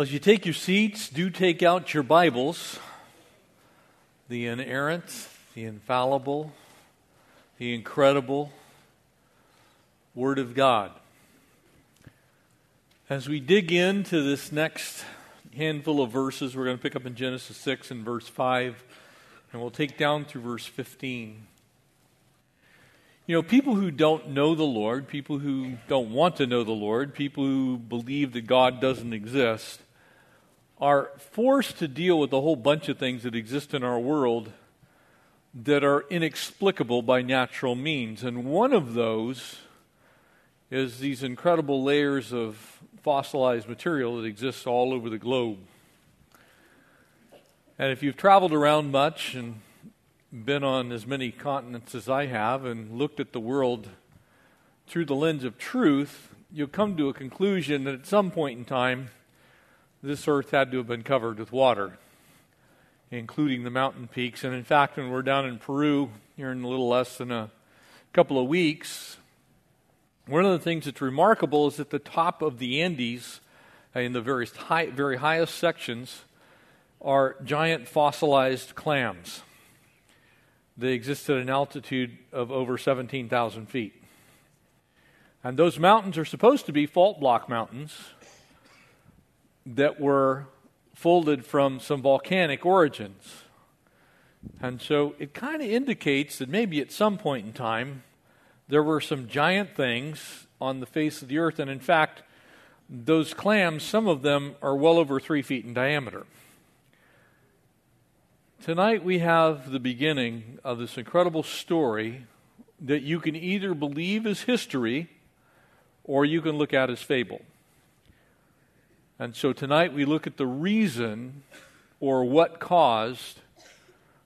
Well, as you take your seats, do take out your Bibles. The inerrant, the infallible, the incredible Word of God. As we dig into this next handful of verses, we're going to pick up in Genesis 6 and verse 5, and we'll take down through verse 15. You know, people who don't know the Lord, people who don't want to know the Lord, people who believe that God doesn't exist, are forced to deal with a whole bunch of things that exist in our world that are inexplicable by natural means. And one of those is these incredible layers of fossilized material that exists all over the globe. And if you've traveled around much and been on as many continents as I have and looked at the world through the lens of truth, you'll come to a conclusion that at some point in time, this earth had to have been covered with water, including the mountain peaks. And in fact, when we're down in Peru here in a little less than a couple of weeks, one of the things that's remarkable is at the top of the Andes, uh, in the very, high, very highest sections, are giant fossilized clams. They exist at an altitude of over 17,000 feet. And those mountains are supposed to be fault block mountains that were folded from some volcanic origins. And so it kind of indicates that maybe at some point in time there were some giant things on the face of the earth. And in fact, those clams, some of them are well over three feet in diameter. Tonight we have the beginning of this incredible story that you can either believe as history or you can look at as fable. And so tonight we look at the reason or what caused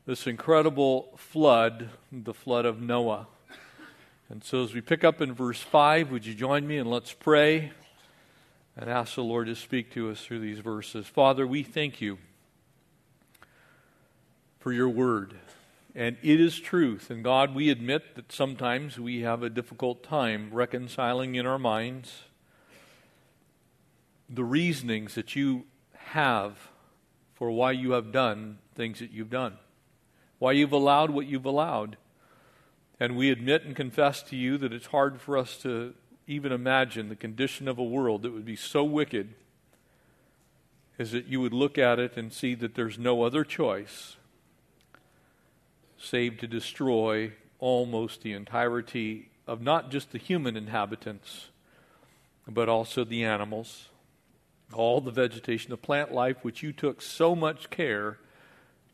this incredible flood, the flood of Noah. And so as we pick up in verse 5, would you join me and let's pray and ask the Lord to speak to us through these verses. Father, we thank you for your word. And it is truth. And God, we admit that sometimes we have a difficult time reconciling in our minds the reasonings that you have for why you have done things that you've done, why you've allowed what you've allowed. And we admit and confess to you that it's hard for us to even imagine the condition of a world that would be so wicked is that you would look at it and see that there's no other choice save to destroy almost the entirety of not just the human inhabitants, but also the animals, all the vegetation, the plant life which you took so much care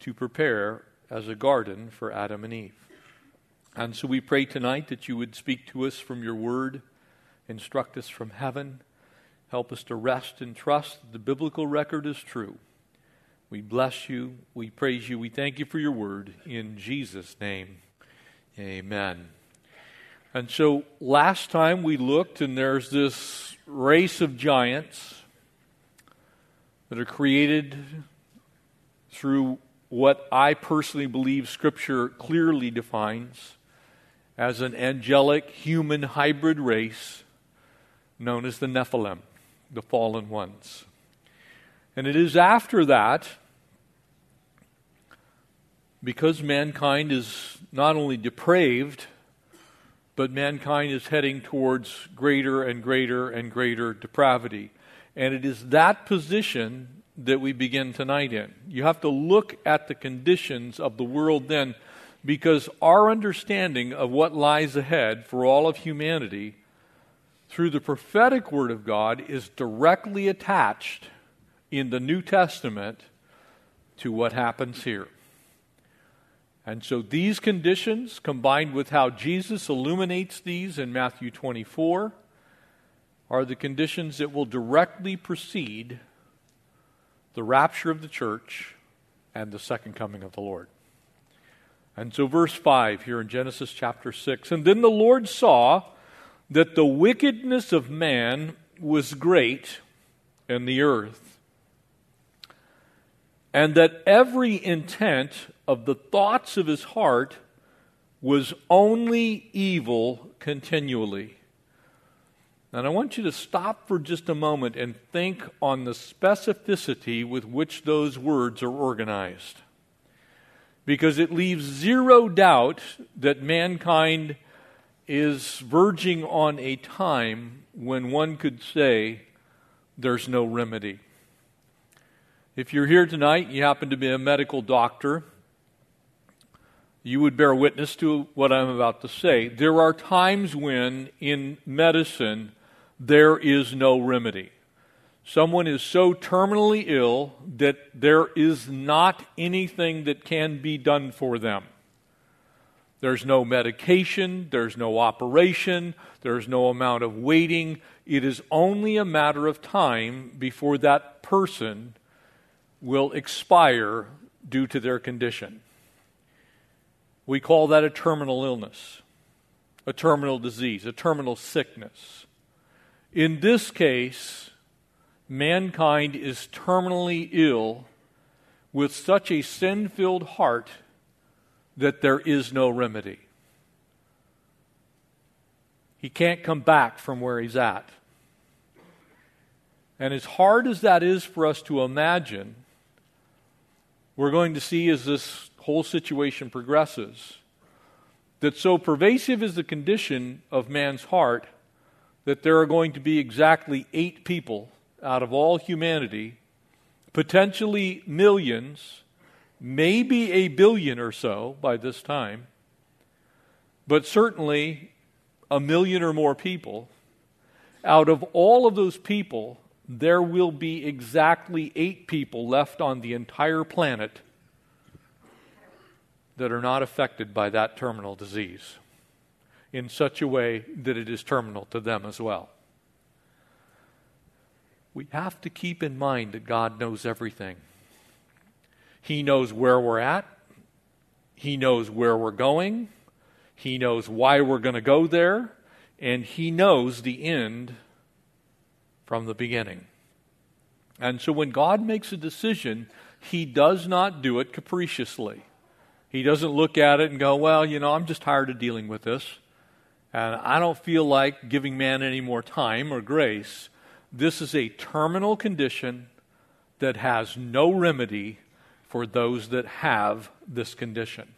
to prepare as a garden for Adam and Eve. And so we pray tonight that you would speak to us from your word, instruct us from heaven, help us to rest and trust that the biblical record is true we bless you. We praise you. We thank you for your word. In Jesus' name, amen. And so last time we looked, and there's this race of giants that are created through what I personally believe Scripture clearly defines as an angelic human hybrid race known as the Nephilim, the fallen ones. And it is after that because mankind is not only depraved, but mankind is heading towards greater and greater and greater depravity. And it is that position that we begin tonight in. You have to look at the conditions of the world then, because our understanding of what lies ahead for all of humanity through the prophetic word of God is directly attached in the New Testament to what happens here. And so these conditions, combined with how Jesus illuminates these in Matthew 24, are the conditions that will directly precede the rapture of the church and the second coming of the Lord. And so, verse 5 here in Genesis chapter 6 And then the Lord saw that the wickedness of man was great in the earth, and that every intent of the thoughts of his heart was only evil continually. And I want you to stop for just a moment and think on the specificity with which those words are organized. Because it leaves zero doubt that mankind is verging on a time when one could say there's no remedy. If you're here tonight, you happen to be a medical doctor, you would bear witness to what I'm about to say. There are times when in medicine there is no remedy. Someone is so terminally ill that there is not anything that can be done for them. There's no medication, there's no operation, there's no amount of waiting. It is only a matter of time before that person will expire due to their condition. We call that a terminal illness, a terminal disease, a terminal sickness. In this case, mankind is terminally ill with such a sin filled heart that there is no remedy. He can't come back from where he's at. And as hard as that is for us to imagine, we're going to see as this whole situation progresses that so pervasive is the condition of man's heart that there are going to be exactly eight people out of all humanity, potentially millions, maybe a billion or so by this time, but certainly a million or more people. Out of all of those people, there will be exactly eight people left on the entire planet that are not affected by that terminal disease in such a way that it is terminal to them as well. We have to keep in mind that God knows everything. He knows where we're at, He knows where we're going, He knows why we're going to go there, and He knows the end from the beginning. And so when God makes a decision, He does not do it capriciously. He doesn't look at it and go, well, you know, I'm just tired of dealing with this. And I don't feel like giving man any more time or grace. This is a terminal condition that has no remedy for those that have this condition.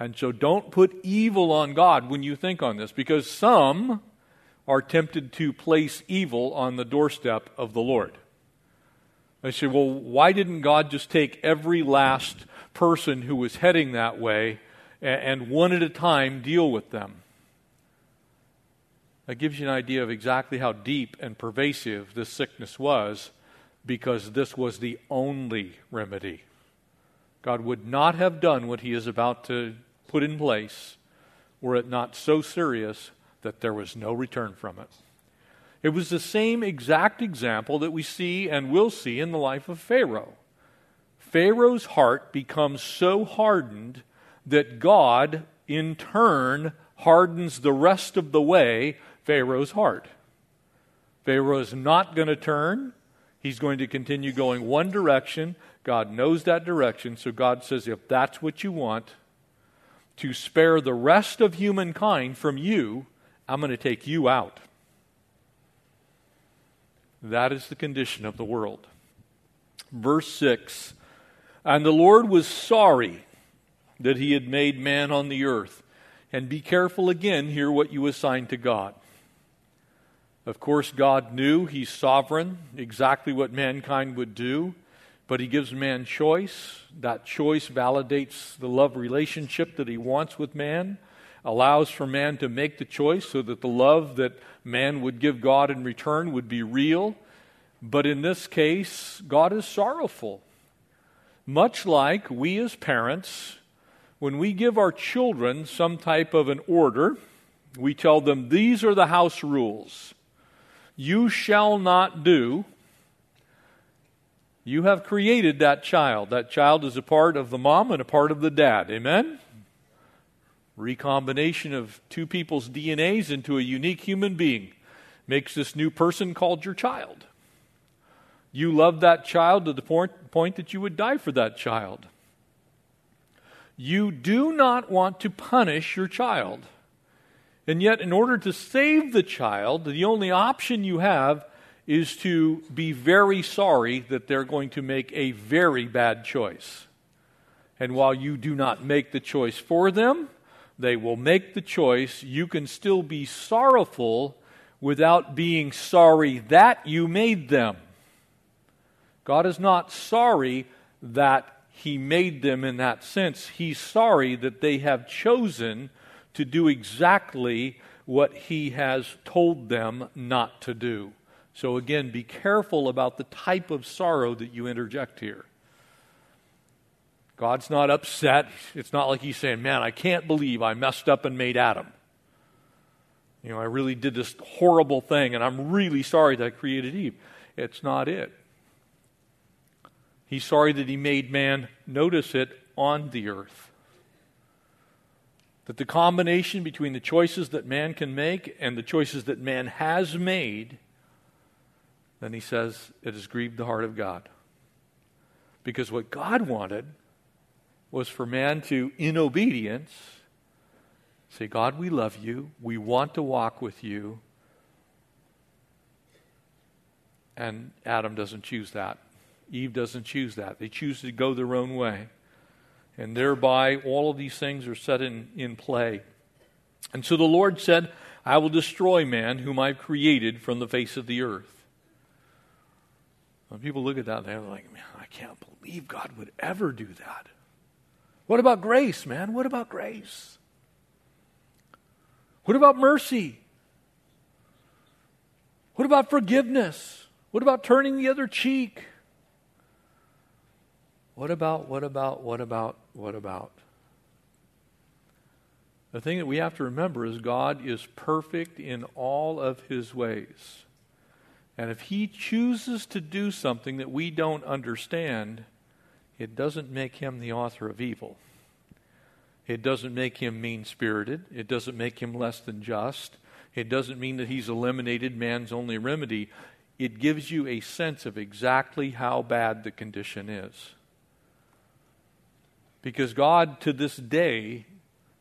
And so don't put evil on God when you think on this, because some are tempted to place evil on the doorstep of the Lord. They say, well, why didn't God just take every last person who was heading that way and one at a time deal with them? That gives you an idea of exactly how deep and pervasive this sickness was because this was the only remedy. God would not have done what he is about to put in place were it not so serious that there was no return from it. It was the same exact example that we see and will see in the life of Pharaoh. Pharaoh's heart becomes so hardened that God, in turn, hardens the rest of the way Pharaoh's heart. Pharaoh is not going to turn. He's going to continue going one direction. God knows that direction. So God says, if that's what you want, to spare the rest of humankind from you, I'm going to take you out. That is the condition of the world. Verse 6 And the Lord was sorry that he had made man on the earth. And be careful again, hear what you assign to God. Of course, God knew He's sovereign, exactly what mankind would do, but He gives man choice. That choice validates the love relationship that He wants with man, allows for man to make the choice so that the love that man would give God in return would be real. But in this case, God is sorrowful. Much like we as parents, when we give our children some type of an order, we tell them, These are the house rules you shall not do, you have created that child. That child is a part of the mom and a part of the dad. Amen? Recombination of two people's DNAs into a unique human being makes this new person called your child. You love that child to the point, point that you would die for that child. You do not want to punish your child. And yet, in order to save the child, the only option you have is to be very sorry that they're going to make a very bad choice. And while you do not make the choice for them, they will make the choice. You can still be sorrowful without being sorry that you made them. God is not sorry that He made them in that sense. He's sorry that they have chosen to do exactly what He has told them not to do. So, again, be careful about the type of sorrow that you interject here. God's not upset. It's not like He's saying, Man, I can't believe I messed up and made Adam. You know, I really did this horrible thing, and I'm really sorry that I created Eve. It's not it. He's sorry that He made man, notice it, on the earth. That the combination between the choices that man can make and the choices that man has made, then he says, it has grieved the heart of God. Because what God wanted was for man to, in obedience, say, God, we love you. We want to walk with you. And Adam doesn't choose that. Eve doesn't choose that. They choose to go their own way. And thereby, all of these things are set in, in play. And so the Lord said, I will destroy man whom I've created from the face of the earth. When people look at that, they're like, man, I can't believe God would ever do that. What about grace, man? What about grace? What about mercy? What about forgiveness? What about turning the other cheek? What about, what about, what about, what about? The thing that we have to remember is God is perfect in all of his ways. And if he chooses to do something that we don't understand, it doesn't make him the author of evil. It doesn't make him mean spirited. It doesn't make him less than just. It doesn't mean that he's eliminated man's only remedy. It gives you a sense of exactly how bad the condition is. Because God, to this day,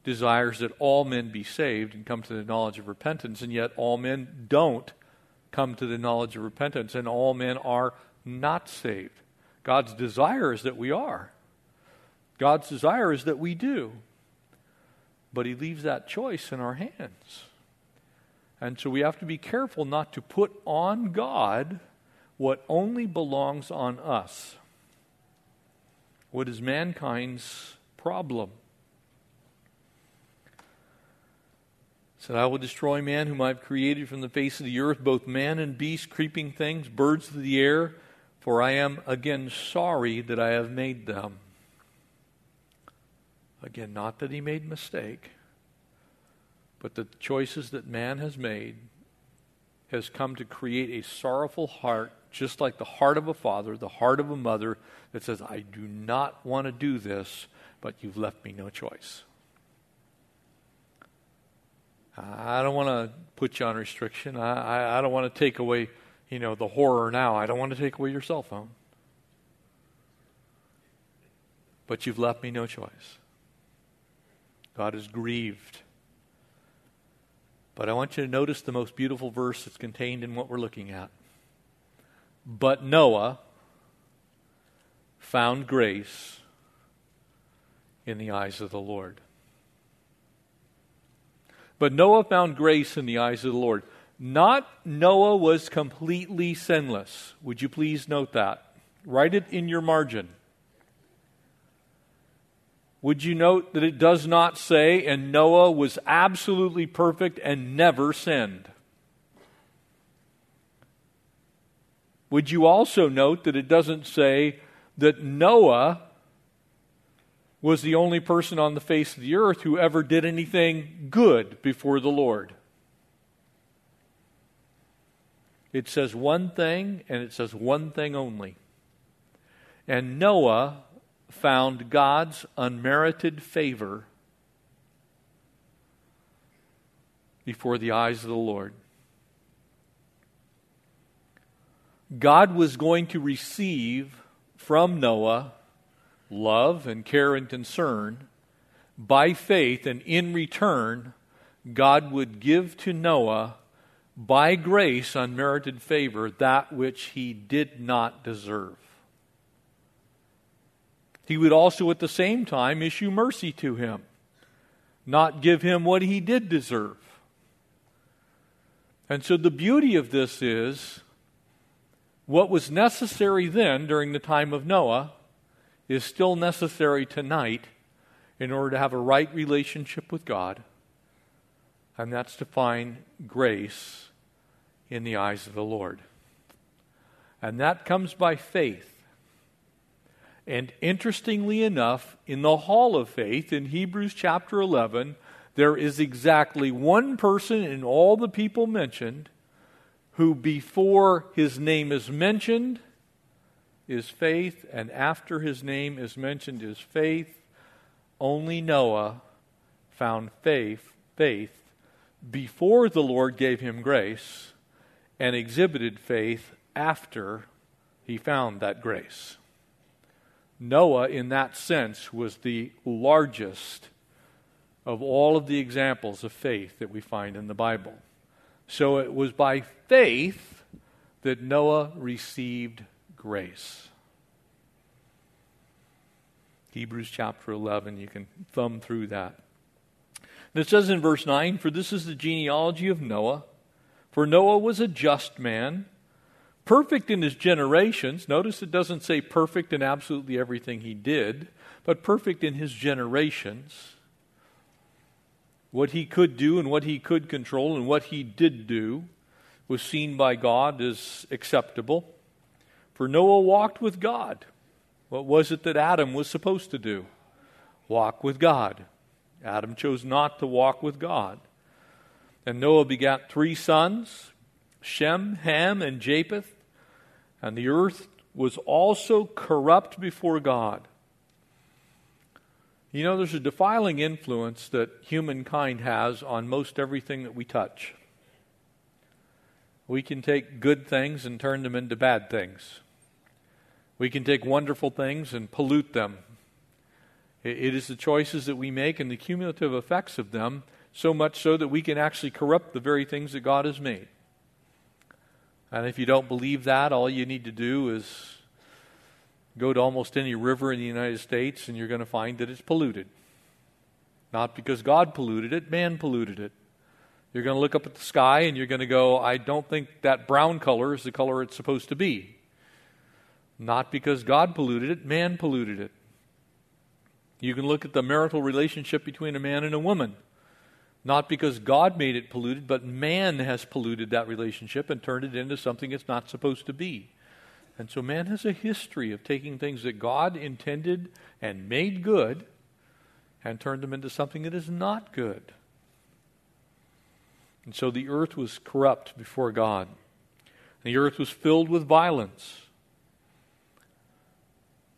desires that all men be saved and come to the knowledge of repentance, and yet all men don't come to the knowledge of repentance, and all men are not saved. God's desire is that we are. God's desire is that we do. But He leaves that choice in our hands. And so we have to be careful not to put on God what only belongs on us. What is mankind's problem? said, I will destroy man whom I've created from the face of the earth, both man and beast, creeping things, birds of the air, for I am again sorry that I have made them. Again, not that he made mistake, but the choices that man has made has come to create a sorrowful heart, just like the heart of a father, the heart of a mother, that says, I do not want to do this, but you've left me no choice. I don't want to put you on restriction. I, I, I don't want to take away you know, the horror now. I don't want to take away your cell phone. But you've left me no choice. God is grieved. But I want you to notice the most beautiful verse that's contained in what we're looking at. But Noah found grace in the eyes of the Lord. But Noah found grace in the eyes of the Lord. Not Noah was completely sinless. Would you please note that? Write it in your margin. Would you note that it does not say, and Noah was absolutely perfect and never sinned? Would you also note that it doesn't say that Noah was the only person on the face of the earth who ever did anything good before the Lord? It says one thing, and it says one thing only. And Noah found God's unmerited favor before the eyes of the Lord. God was going to receive from Noah love and care and concern by faith, and in return, God would give to Noah by grace, unmerited favor, that which he did not deserve. He would also at the same time issue mercy to him, not give him what he did deserve. And so the beauty of this is what was necessary then during the time of Noah is still necessary tonight in order to have a right relationship with God, and that's to find grace in the eyes of the Lord. And that comes by faith. And interestingly enough, in the hall of faith in Hebrews chapter 11, there is exactly one person in all the people mentioned who, before his name is mentioned, is faith, and after his name is mentioned is faith. Only Noah found faith, faith before the Lord gave him grace and exhibited faith after he found that grace. Noah, in that sense, was the largest of all of the examples of faith that we find in the Bible. So it was by faith that Noah received grace. Hebrews chapter 11, you can thumb through that. It says in verse 9, For this is the genealogy of Noah. For Noah was a just man, perfect in his generations. Notice it doesn't say perfect in absolutely everything he did, but perfect in his generations. What he could do and what he could control and what he did do was seen by God as acceptable. For Noah walked with God. What was it that Adam was supposed to do? Walk with God. Adam chose not to walk with God. And Noah begat three sons Shem, Ham, and Japheth. And the earth was also corrupt before God. You know, there's a defiling influence that humankind has on most everything that we touch. We can take good things and turn them into bad things. We can take wonderful things and pollute them. It is the choices that we make and the cumulative effects of them, so much so that we can actually corrupt the very things that God has made. And if you don't believe that, all you need to do is go to almost any river in the United States and you're going to find that it's polluted. Not because God polluted it, man polluted it. You're going to look up at the sky and you're going to go, I don't think that brown color is the color it's supposed to be. Not because God polluted it, man polluted it. You can look at the marital relationship between a man and a woman. Not because God made it polluted, but man has polluted that relationship and turned it into something it's not supposed to be. And so man has a history of taking things that God intended and made good and turned them into something that is not good. And so the earth was corrupt before God. The earth was filled with violence.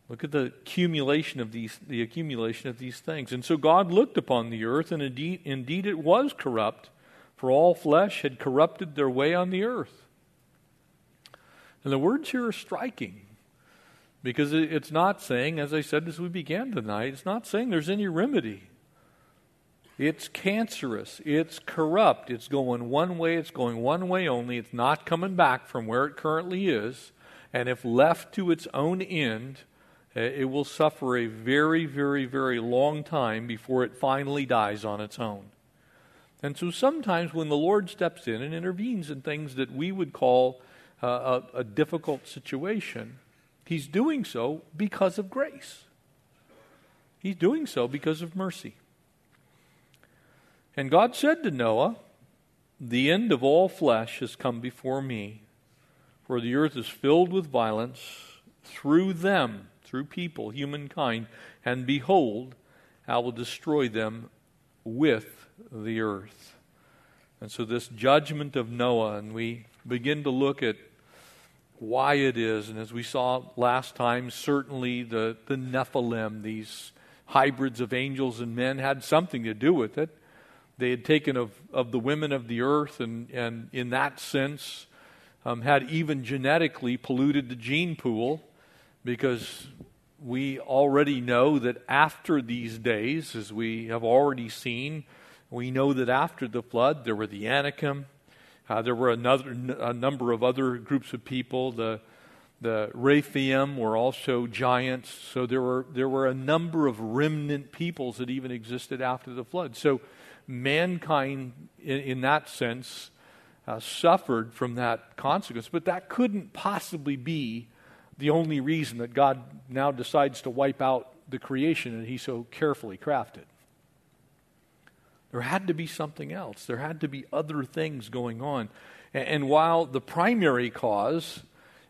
Look at the accumulation of these, the accumulation of these things. And so God looked upon the earth, and indeed, indeed it was corrupt, for all flesh had corrupted their way on the earth. And the words here are striking because it's not saying, as I said as we began tonight, it's not saying there's any remedy. It's cancerous. It's corrupt. It's going one way. It's going one way only. It's not coming back from where it currently is. And if left to its own end, uh, it will suffer a very, very, very long time before it finally dies on its own. And so sometimes when the Lord steps in and intervenes in things that we would call uh, a, a difficult situation, He's doing so because of grace. He's doing so because of mercy. And God said to Noah, The end of all flesh has come before me, for the earth is filled with violence. Through them through people, humankind, and behold, I will destroy them with the earth. And so, this judgment of Noah, and we begin to look at why it is. And as we saw last time, certainly the, the Nephilim, these hybrids of angels and men, had something to do with it. They had taken of, of the women of the earth, and, and in that sense, um, had even genetically polluted the gene pool because we already know that after these days, as we have already seen We know that after the flood, there were the Anakim. Uh, there were another, a number of other groups of people. The, the Rephaim were also giants. So there were, there were a number of remnant peoples that even existed after the flood. So mankind, in, in that sense, uh, suffered from that consequence. But that couldn't possibly be the only reason that God now decides to wipe out the creation that He so carefully crafted. There had to be something else. There had to be other things going on. And, and while the primary cause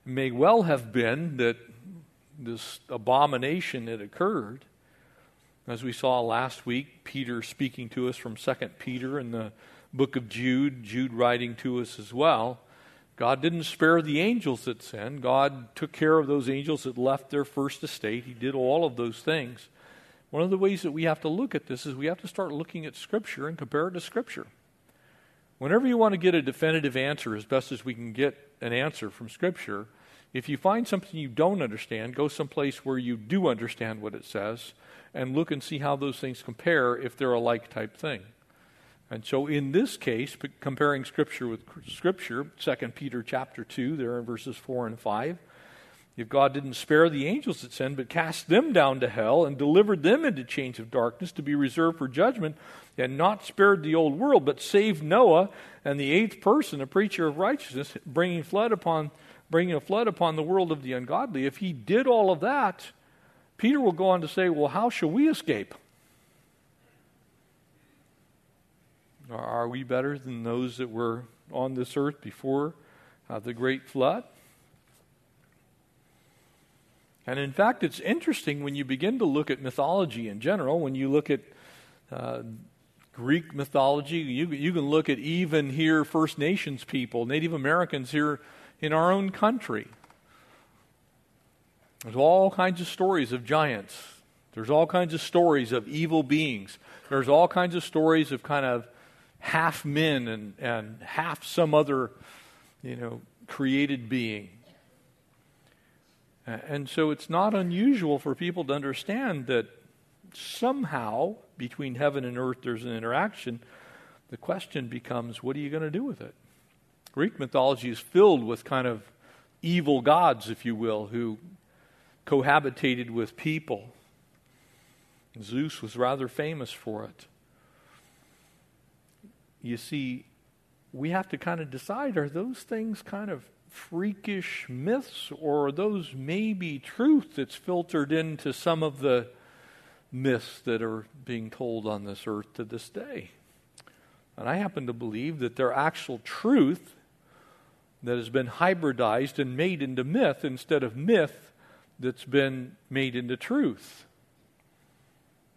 may well have been that this abomination had occurred, as we saw last week, Peter speaking to us from 2 Peter in the book of Jude, Jude writing to us as well. God didn't spare the angels that sinned. God took care of those angels that left their first estate. He did all of those things. One of the ways that we have to look at this is we have to start looking at Scripture and compare it to Scripture. Whenever you want to get a definitive answer, as best as we can get an answer from Scripture, if you find something you don't understand, go someplace where you do understand what it says and look and see how those things compare if they're a like type thing. And so in this case, comparing scripture with scripture, 2 Peter chapter 2, there in verses 4 and 5, if God didn't spare the angels that sinned, but cast them down to hell and delivered them into chains of darkness to be reserved for judgment, and not spared the old world, but saved Noah and the eighth person, a preacher of righteousness, bringing flood upon bringing a flood upon the world of the ungodly. If he did all of that, Peter will go on to say, Well, how shall we escape? Are we better than those that were on this earth before uh, the great flood? And in fact, it's interesting when you begin to look at mythology in general, when you look at uh, Greek mythology, you, you can look at even here First Nations people, Native Americans here in our own country. There's all kinds of stories of giants. There's all kinds of stories of evil beings. There's all kinds of stories of kind of half men and, and half some other, you know, created being. And so it's not unusual for people to understand that somehow between heaven and earth there's an interaction. The question becomes what are you going to do with it? Greek mythology is filled with kind of evil gods, if you will, who cohabitated with people. Zeus was rather famous for it you see, we have to kind of decide are those things kind of freakish myths or those may be truth that's filtered into some of the myths that are being told on this earth to this day? And I happen to believe that they're actual truth that has been hybridized and made into myth instead of myth that's been made into truth.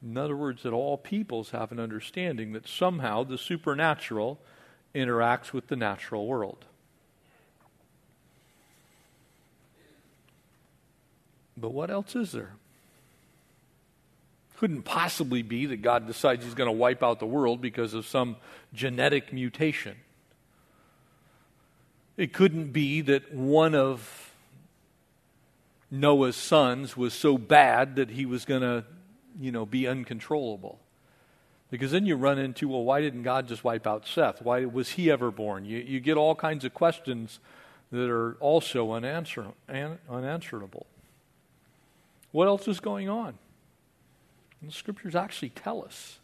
In other words, that all peoples have an understanding that somehow the supernatural interacts with the natural world. But what else is there? Couldn't possibly be that God decides he's going to wipe out the world because of some genetic mutation. It couldn't be that one of Noah's sons was so bad that he was going to you know, be uncontrollable. Because then you run into, well, why didn't God just wipe out Seth? Why was he ever born? You, you get all kinds of questions that are also unanswer, unanswerable. What else is going on? the scriptures actually tell us.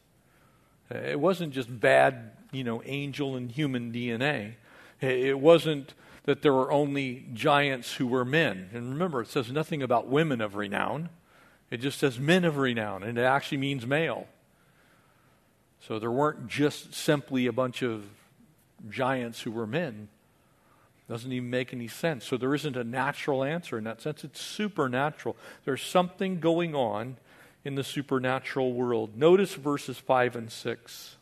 Uh, it wasn't just bad, you know, angel and human DNA. Uh, it wasn't that there were only giants who were men. And remember, it says nothing about women of renown. It just says men of renown, and it actually means male. So there weren't just simply a bunch of giants who were men. Doesn't even make any sense. So there isn't a natural answer in that sense. It's supernatural. There's something going on in the supernatural world. Notice verses 5 and 6.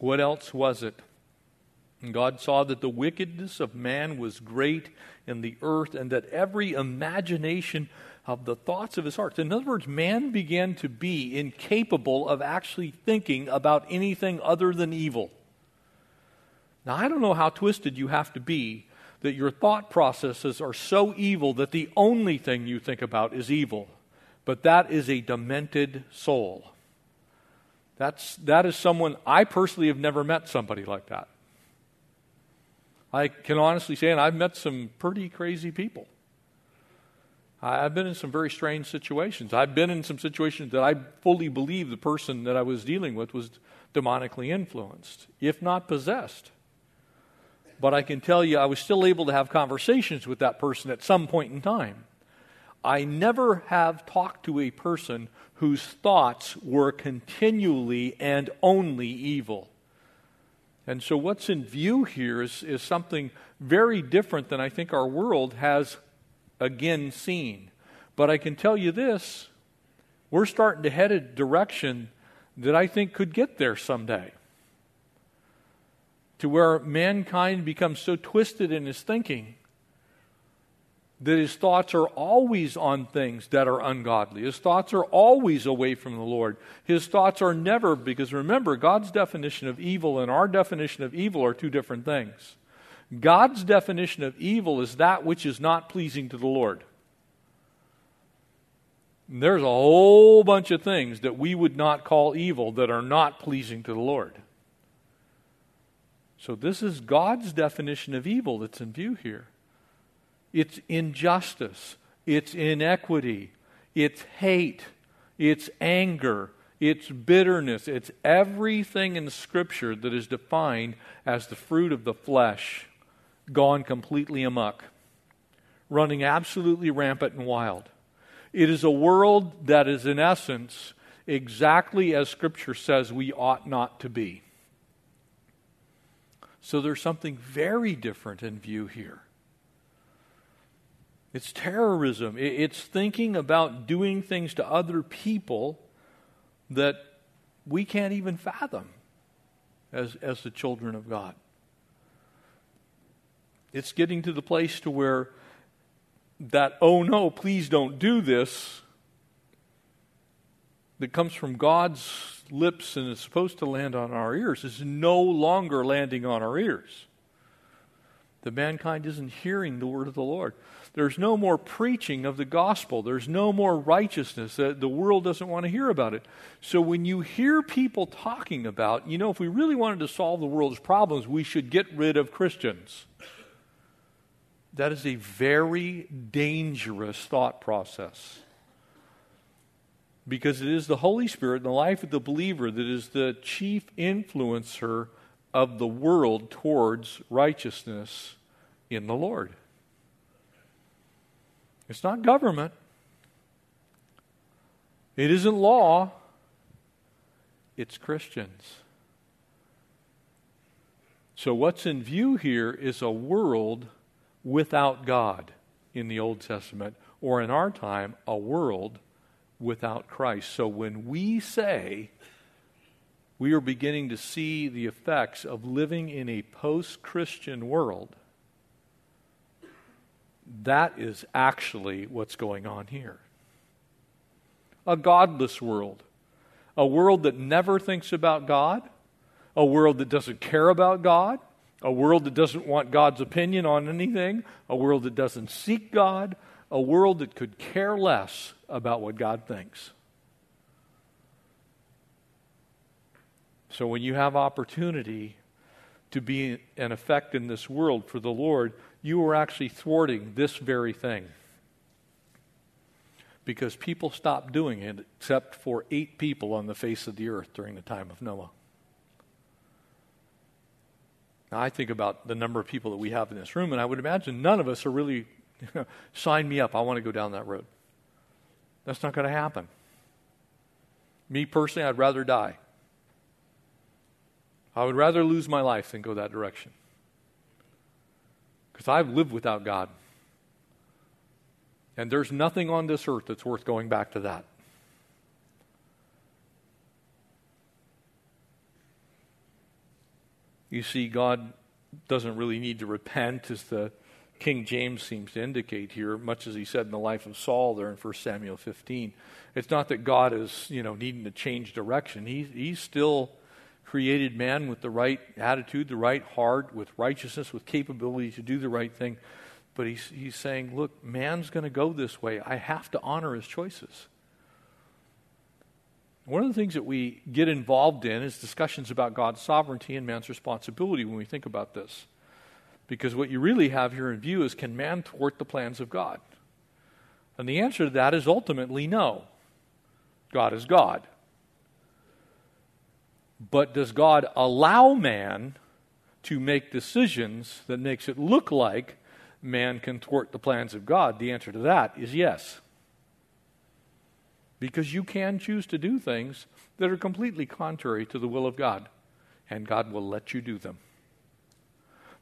What else was it? And God saw that the wickedness of man was great in the earth, and that every imagination of the thoughts of his heart. In other words, man began to be incapable of actually thinking about anything other than evil. Now, I don't know how twisted you have to be that your thought processes are so evil that the only thing you think about is evil. But that is a demented soul. That's, that is someone, I personally have never met somebody like that. I can honestly say, and I've met some pretty crazy people. I've been in some very strange situations. I've been in some situations that I fully believe the person that I was dealing with was demonically influenced, if not possessed. But I can tell you, I was still able to have conversations with that person at some point in time. I never have talked to a person whose thoughts were continually and only evil. And so, what's in view here is, is something very different than I think our world has again seen. But I can tell you this we're starting to head a direction that I think could get there someday. To where mankind becomes so twisted in his thinking that his thoughts are always on things that are ungodly. His thoughts are always away from the Lord. His thoughts are never, because remember, God's definition of evil and our definition of evil are two different things. God's definition of evil is that which is not pleasing to the Lord. There's a whole bunch of things that we would not call evil that are not pleasing to the Lord. So, this is God's definition of evil that's in view here. It's injustice, it's inequity, it's hate, it's anger, it's bitterness, it's everything in Scripture that is defined as the fruit of the flesh gone completely amuck, running absolutely rampant and wild. It is a world that is, in essence, exactly as Scripture says we ought not to be. So there's something very different in view here. It's terrorism. It's thinking about doing things to other people that we can't even fathom as, as the children of God. It's getting to the place to where that, oh no, please don't do this, that comes from God's lips and is supposed to land on our ears is no longer landing on our ears. The mankind isn't hearing the word of the Lord. There's no more preaching of the gospel. There's no more righteousness. The world doesn't want to hear about it. So when you hear people talking about, you know, if we really wanted to solve the world's problems, we should get rid of Christians. That is a very dangerous thought process. Because it is the Holy Spirit in the life of the believer that is the chief influencer of the world towards righteousness in the Lord. It's not government. It isn't law. It's Christians. So, what's in view here is a world without God in the Old Testament, or in our time, a world without Christ. So, when we say we are beginning to see the effects of living in a post Christian world, that is actually what's going on here. A godless world, a world that never thinks about God, a world that doesn't care about God, a world that doesn't want God's opinion on anything, a world that doesn't seek God, a world that could care less about what God thinks. So when you have opportunity to be an effect in this world for the Lord, you are actually thwarting this very thing. Because people stopped doing it except for eight people on the face of the earth during the time of Noah. Now, I think about the number of people that we have in this room, and I would imagine none of us are really, sign me up, I want to go down that road. That's not going to happen. Me personally, I'd rather die. I would rather lose my life than go that direction. Because I've lived without God. And there's nothing on this earth that's worth going back to that. You see, God doesn't really need to repent, is the King James seems to indicate here, much as he said in the life of Saul there in 1 Samuel 15. It's not that God is, you know, needing to change direction. He, he's still created man with the right attitude, the right heart, with righteousness, with capability to do the right thing. But he's, he's saying, look, man's going to go this way. I have to honor his choices. One of the things that we get involved in is discussions about God's sovereignty and man's responsibility when we think about this. Because what you really have here in view is can man thwart the plans of God? And the answer to that is ultimately no. God is God. But does God allow man to make decisions that makes it look like man can thwart the plans of God? The answer to that is yes. Because you can choose to do things that are completely contrary to the will of God, and God will let you do them.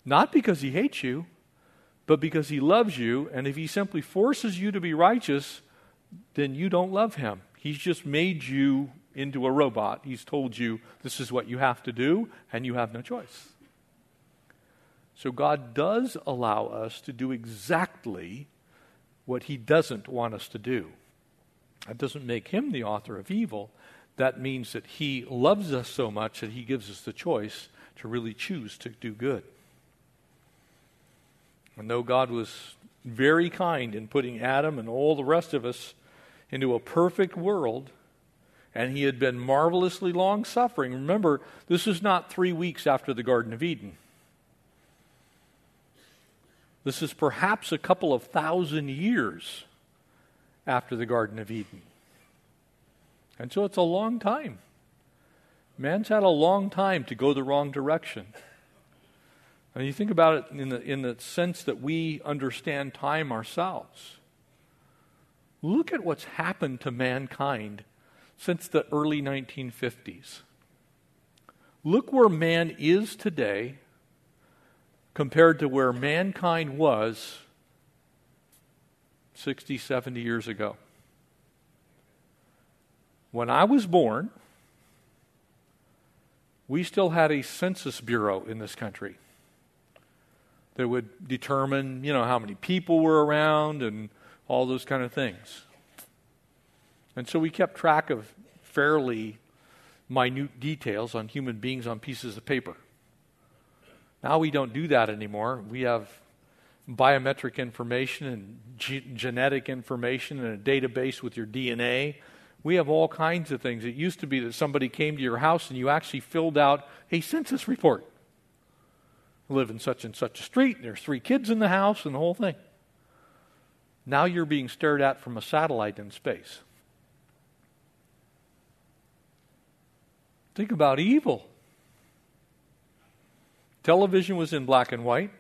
Not because he hates you, but because he loves you, and if he simply forces you to be righteous, then you don't love him. He's just made you into a robot. He's told you this is what you have to do, and you have no choice. So God does allow us to do exactly what He doesn't want us to do. That doesn't make Him the author of evil. That means that He loves us so much that He gives us the choice to really choose to do good. And though God was very kind in putting Adam and all the rest of us into a perfect world, and he had been marvelously long suffering. Remember, this is not three weeks after the Garden of Eden. This is perhaps a couple of thousand years after the Garden of Eden. And so it's a long time. Man's had a long time to go the wrong direction. And you think about it in the, in the sense that we understand time ourselves. Look at what's happened to mankind since the early 1950s. Look where man is today compared to where mankind was 60, 70 years ago. When I was born, we still had a census bureau in this country that would determine, you know, how many people were around and all those kind of things. And so we kept track of fairly minute details on human beings on pieces of paper. Now we don't do that anymore. We have biometric information and ge- genetic information and a database with your DNA. We have all kinds of things. It used to be that somebody came to your house and you actually filled out a census report. Live in such and such a street, and there's three kids in the house, and the whole thing. Now you're being stared at from a satellite in space. Think about evil. Television was in black and white.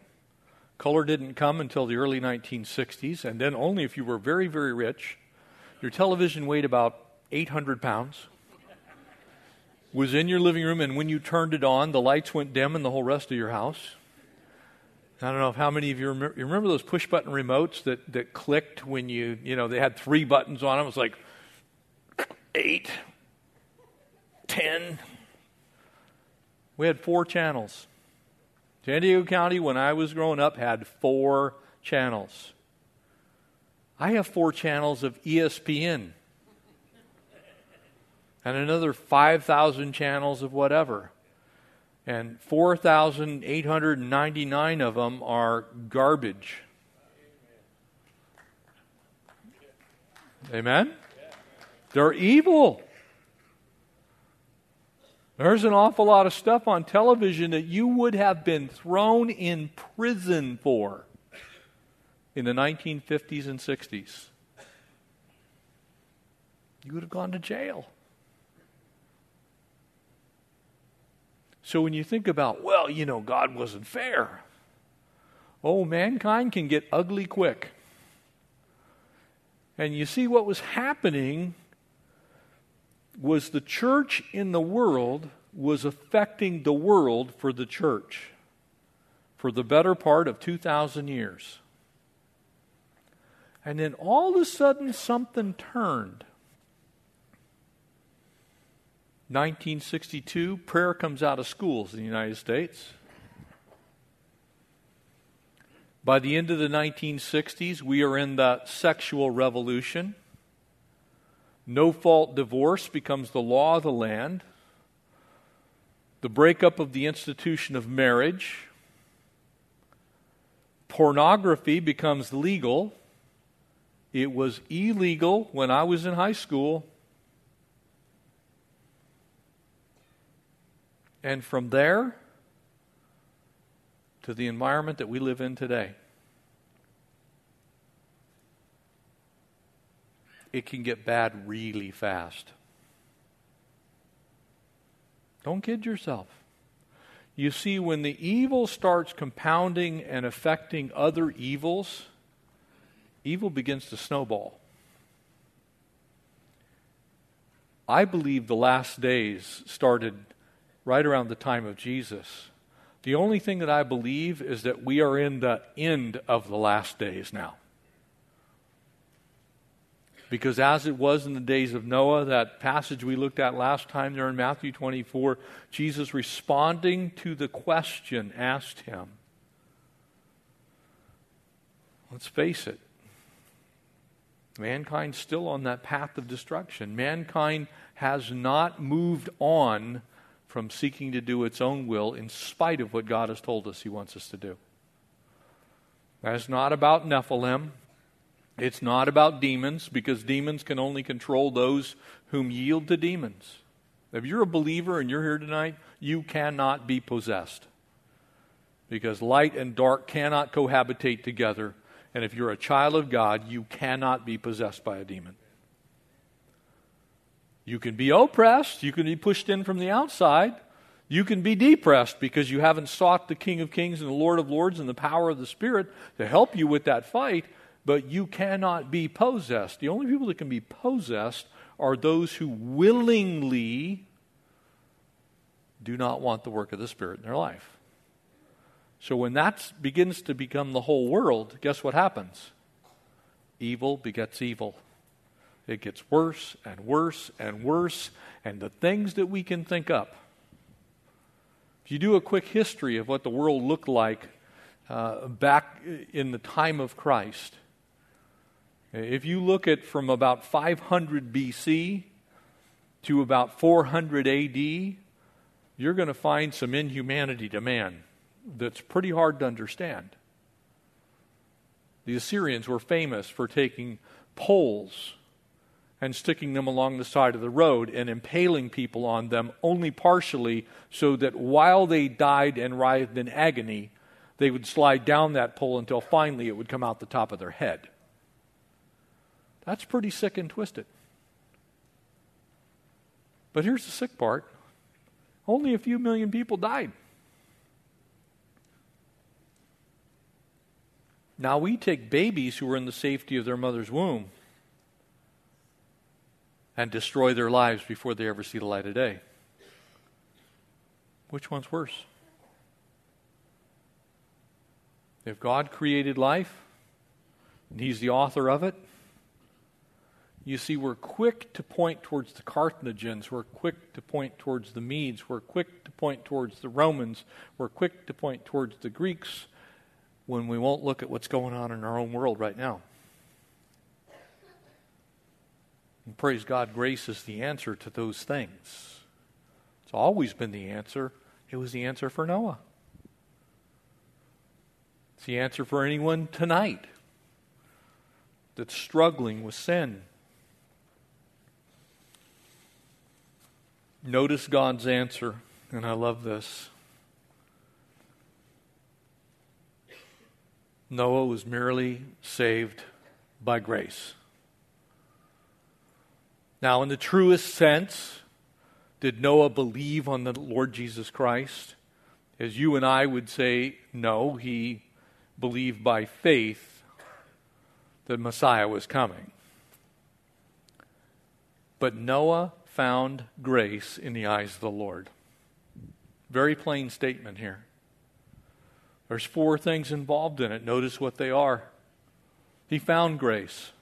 Color didn't come until the early 1960s, and then only if you were very, very rich. Your television weighed about 800 pounds, was in your living room, and when you turned it on, the lights went dim in the whole rest of your house. I don't know how many of you remember, you remember those push button remotes that, that clicked when you, you know, they had three buttons on them. It was like eight, ten. We had four channels. San Diego County, when I was growing up, had four channels. I have four channels of ESPN and another 5,000 channels of whatever. And 4,899 of them are garbage. Amen? They're evil. There's an awful lot of stuff on television that you would have been thrown in prison for in the 1950s and 60s. You would have gone to jail. So when you think about, well, you know, God wasn't fair, oh, mankind can get ugly quick. And you see what was happening was the church in the world was affecting the world for the church for the better part of 2,000 years. And then all of a sudden, something turned. 1962, prayer comes out of schools in the United States. By the end of the 1960s, we are in the sexual revolution. No fault divorce becomes the law of the land. The breakup of the institution of marriage. Pornography becomes legal. It was illegal when I was in high school. And from there to the environment that we live in today, it can get bad really fast. Don't kid yourself. You see, when the evil starts compounding and affecting other evils, evil begins to snowball. I believe the last days started right around the time of Jesus. The only thing that I believe is that we are in the end of the last days now. Because as it was in the days of Noah, that passage we looked at last time there in Matthew 24, Jesus responding to the question asked him. Let's face it, mankind's still on that path of destruction. Mankind has not moved on from seeking to do its own will in spite of what God has told us He wants us to do. That's not about Nephilim. It's not about demons because demons can only control those whom yield to demons. If you're a believer and you're here tonight, you cannot be possessed because light and dark cannot cohabitate together. And if you're a child of God, you cannot be possessed by a demon. You can be oppressed, you can be pushed in from the outside, you can be depressed because you haven't sought the King of Kings and the Lord of Lords and the power of the Spirit to help you with that fight but you cannot be possessed. The only people that can be possessed are those who willingly do not want the work of the Spirit in their life. So when that begins to become the whole world, guess what happens? Evil begets evil. It gets worse and worse and worse, and the things that we can think up. If you do a quick history of what the world looked like uh, back in the time of Christ, if you look at from about 500 BC to about 400 AD, you're going to find some inhumanity to man that's pretty hard to understand. The Assyrians were famous for taking poles and sticking them along the side of the road and impaling people on them only partially so that while they died and writhed in agony, they would slide down that pole until finally it would come out the top of their head. That's pretty sick and twisted. But here's the sick part only a few million people died. Now we take babies who are in the safety of their mother's womb and destroy their lives before they ever see the light of day. Which one's worse? If God created life and He's the author of it, you see, we're quick to point towards the Carthaginians, we're quick to point towards the Medes, we're quick to point towards the Romans, we're quick to point towards the Greeks when we won't look at what's going on in our own world right now. And praise God, grace is the answer to those things. It's always been the answer. It was the answer for Noah. It's the answer for anyone tonight that's struggling with sin. Notice God's answer, and I love this. Noah was merely saved by grace. Now, in the truest sense, did Noah believe on the Lord Jesus Christ? As you and I would say, no, he believed by faith that Messiah was coming. But Noah found grace in the eyes of the Lord. Very plain statement here. There's four things involved in it. Notice what they are. He found grace.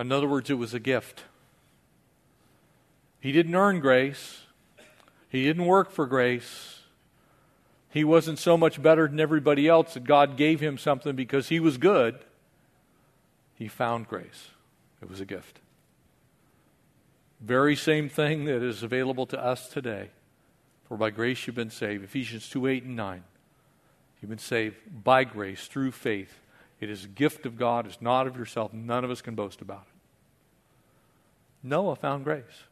In other words, it was a gift. He didn't earn grace, he didn't work for grace. He wasn't so much better than everybody else that God gave him something because he was good. He found grace. It was a gift. Very same thing that is available to us today. For by grace you've been saved. Ephesians 2 8 and 9. You've been saved by grace through faith. It is a gift of God, it's not of yourself. None of us can boast about it. Noah found grace.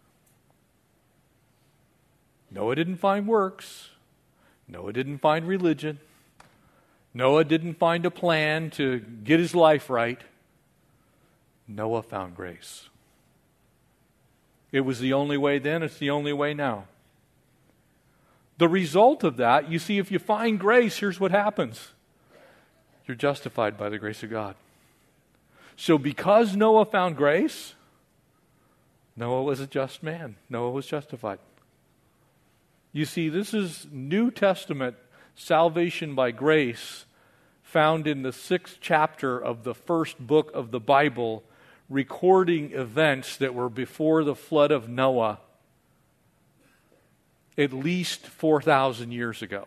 Noah didn't find works. Noah didn't find religion. Noah didn't find a plan to get his life right. Noah found grace. It was the only way then, it's the only way now. The result of that, you see, if you find grace, here's what happens you're justified by the grace of God. So, because Noah found grace, Noah was a just man. Noah was justified. You see, this is New Testament salvation by grace found in the sixth chapter of the first book of the Bible, recording events that were before the flood of Noah at least 4,000 years ago.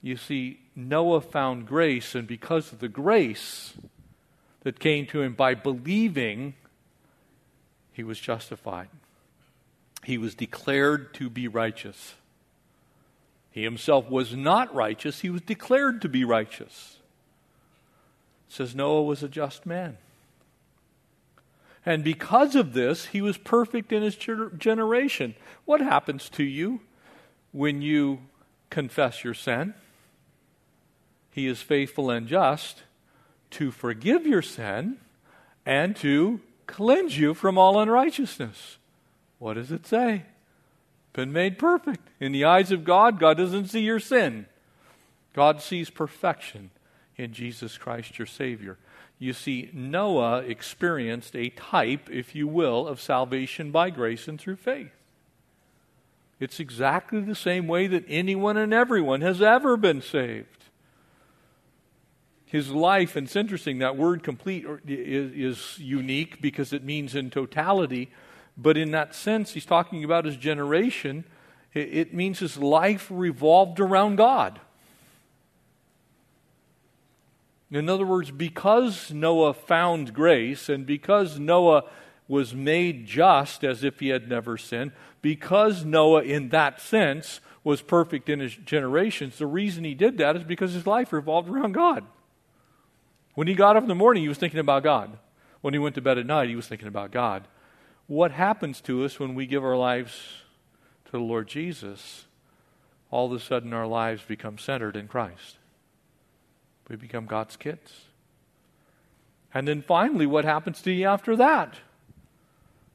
You see, Noah found grace, and because of the grace that came to him by believing, he was justified. He was declared to be righteous. He himself was not righteous, he was declared to be righteous. It says Noah was a just man. And because of this, he was perfect in his generation. What happens to you when you confess your sin? He is faithful and just to forgive your sin and to cleanse you from all unrighteousness. What does it say? Been made perfect. In the eyes of God, God doesn't see your sin. God sees perfection in Jesus Christ, your Savior. You see, Noah experienced a type, if you will, of salvation by grace and through faith. It's exactly the same way that anyone and everyone has ever been saved. His life, and it's interesting, that word complete is, is unique because it means in totality. But in that sense, he's talking about his generation. It means his life revolved around God. In other words, because Noah found grace and because Noah was made just as if he had never sinned, because Noah, in that sense, was perfect in his generations, the reason he did that is because his life revolved around God. When he got up in the morning, he was thinking about God. When he went to bed at night, he was thinking about God what happens to us when we give our lives to the Lord Jesus, all of a sudden our lives become centered in Christ. We become God's kids. And then finally, what happens to you after that?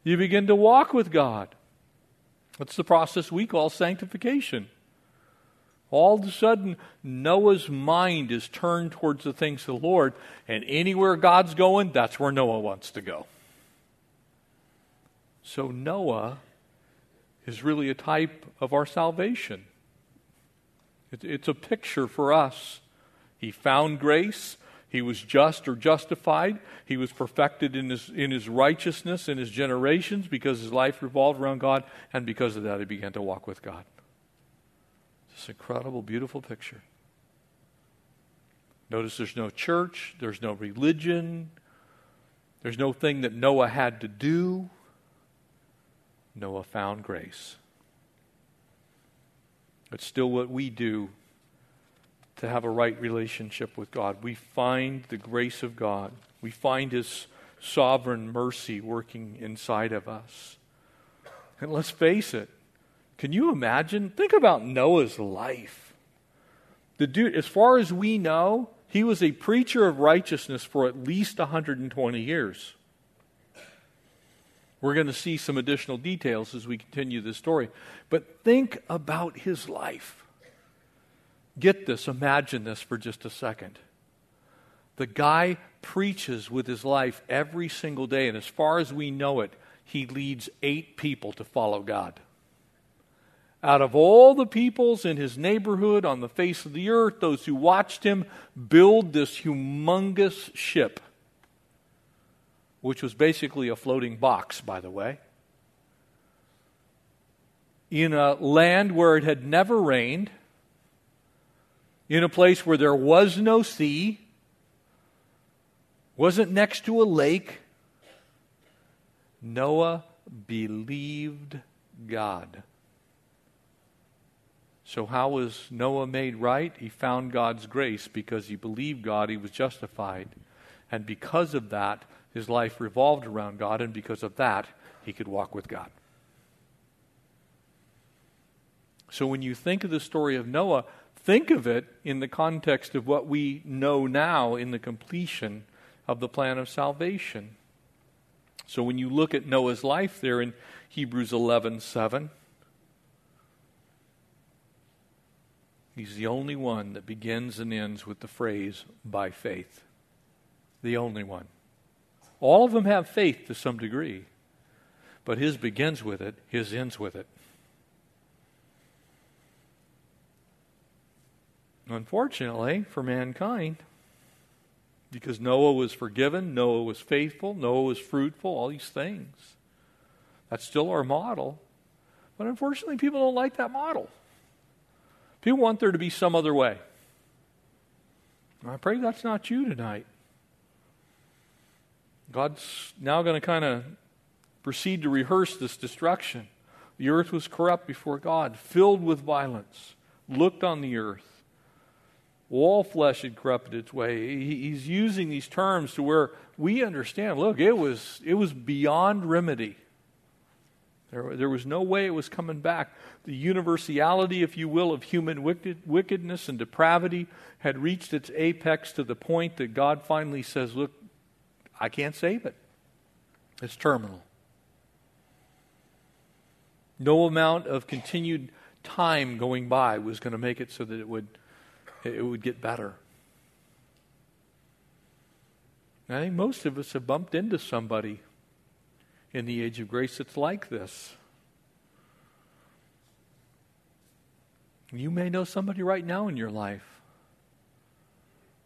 You begin to walk with God. That's the process we call sanctification. All of a sudden, Noah's mind is turned towards the things of the Lord, and anywhere God's going, that's where Noah wants to go. So Noah is really a type of our salvation. it's a picture for us. He found grace. He was just or justified. He was perfected in his, in his righteousness in his generations because his life revolved around God, and because of that, he began to walk with God. This incredible, beautiful picture. Notice there's no church, there's no religion, there's no thing that Noah had to do. Noah found grace. It's still what we do to have a right relationship with God. We find the grace of God, we find His sovereign mercy working inside of us. And let's face it, can you imagine? Think about Noah's life. The dude, as far as we know, he was a preacher of righteousness for at least 120 years. We're going to see some additional details as we continue this story. But think about his life. Get this, imagine this for just a second. The guy preaches with his life every single day, and as far as we know it, he leads eight people to follow God. Out of all the peoples in his neighborhood on the face of the earth, those who watched him build this humongous ship which was basically a floating box, by the way, in a land where it had never rained, in a place where there was no sea, wasn't next to a lake. Noah believed God. So, how was Noah made right? He found God's grace because he believed God, he was justified. And because of that, his life revolved around God, and because of that, he could walk with God. So when you think of the story of Noah, think of it in the context of what we know now in the completion of the plan of salvation. So when you look at Noah's life there in Hebrews 11:7, he's the only one that begins and ends with the phrase by faith. The only one. All of them have faith to some degree, but his begins with it, his ends with it. Unfortunately for mankind, because Noah was forgiven, Noah was faithful, Noah was fruitful, all these things. That's still our model. But unfortunately, people don't like that model. People want there to be some other way. I pray that's not you tonight. God's now going to kind of proceed to rehearse this destruction. The earth was corrupt before God, filled with violence, looked on the earth. All flesh had corrupted its way. He's using these terms to where we understand look, it was, it was beyond remedy. There, there was no way it was coming back. The universality, if you will, of human wicked, wickedness and depravity had reached its apex to the point that God finally says, Look, I can't save it. It's terminal. No amount of continued time going by was going to make it so that it would it would get better. I think most of us have bumped into somebody in the age of grace that's like this. You may know somebody right now in your life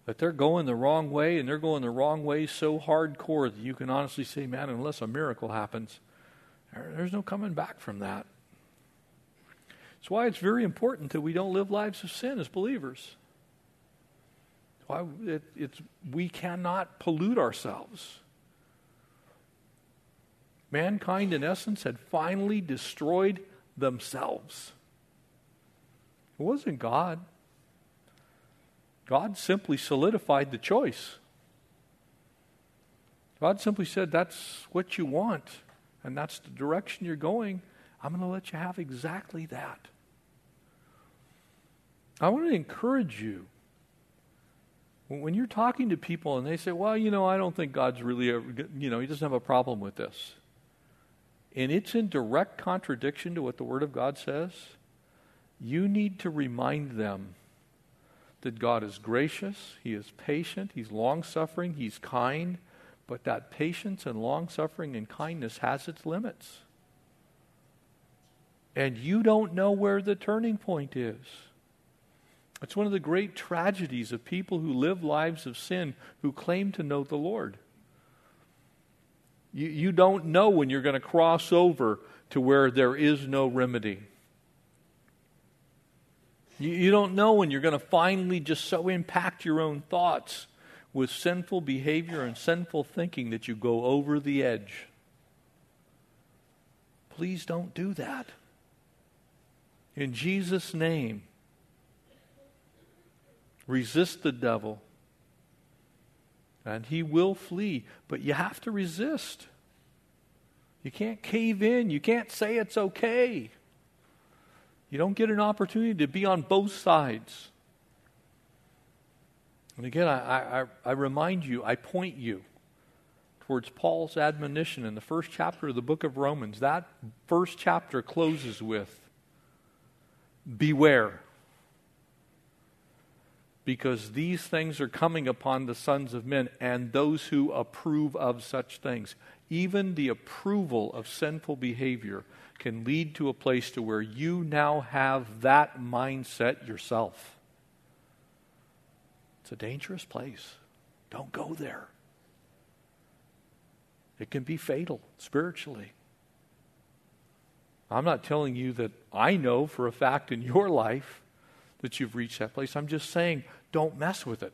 that they're going the wrong way and they're going the wrong way so hardcore that you can honestly say, man, unless a miracle happens, there's no coming back from that. That's why it's very important that we don't live lives of sin as believers. Why it, it's, we cannot pollute ourselves. Mankind, in essence, had finally destroyed themselves. It wasn't God. God simply solidified the choice. God simply said, That's what you want, and that's the direction you're going. I'm going to let you have exactly that. I want to encourage you when you're talking to people and they say, well, you know, I don't think God's really, ever, you know, he doesn't have a problem with this. And it's in direct contradiction to what the Word of God says. You need to remind them that God is gracious, He is patient, He's long suffering, He's kind, but that patience and long suffering and kindness has its limits. And you don't know where the turning point is. It's one of the great tragedies of people who live lives of sin who claim to know the Lord. You, you don't know when you're going to cross over to where there is no remedy. You, you don't know when you're going to finally just so impact your own thoughts with sinful behavior and sinful thinking that you go over the edge. Please don't do that. In Jesus' name. Resist the devil, and he will flee. But you have to resist. You can't cave in. You can't say it's okay. You don't get an opportunity to be on both sides. And again, I, I, I remind you, I point you towards Paul's admonition in the first chapter of the book of Romans. That first chapter closes with Beware because these things are coming upon the sons of men and those who approve of such things. Even the approval of sinful behavior can lead to a place to where you now have that mindset yourself. It's a dangerous place. Don't go there. It can be fatal spiritually. I'm not telling you that I know for a fact in your life that you've reached that place. I'm just saying, don't mess with it.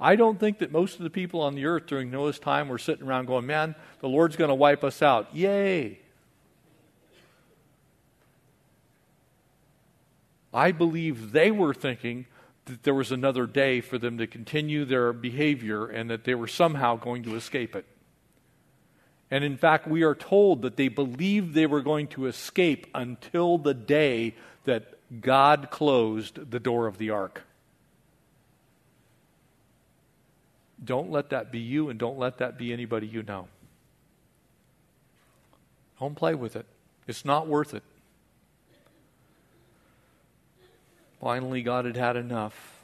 I don't think that most of the people on the earth during Noah's time were sitting around going, man, the Lord's going to wipe us out. Yay. I believe they were thinking that there was another day for them to continue their behavior and that they were somehow going to escape it. And in fact, we are told that they believed they were going to escape until the day that God closed the door of the ark. Don't let that be you, and don't let that be anybody you know. Don't play with it. It's not worth it. Finally, God had had enough.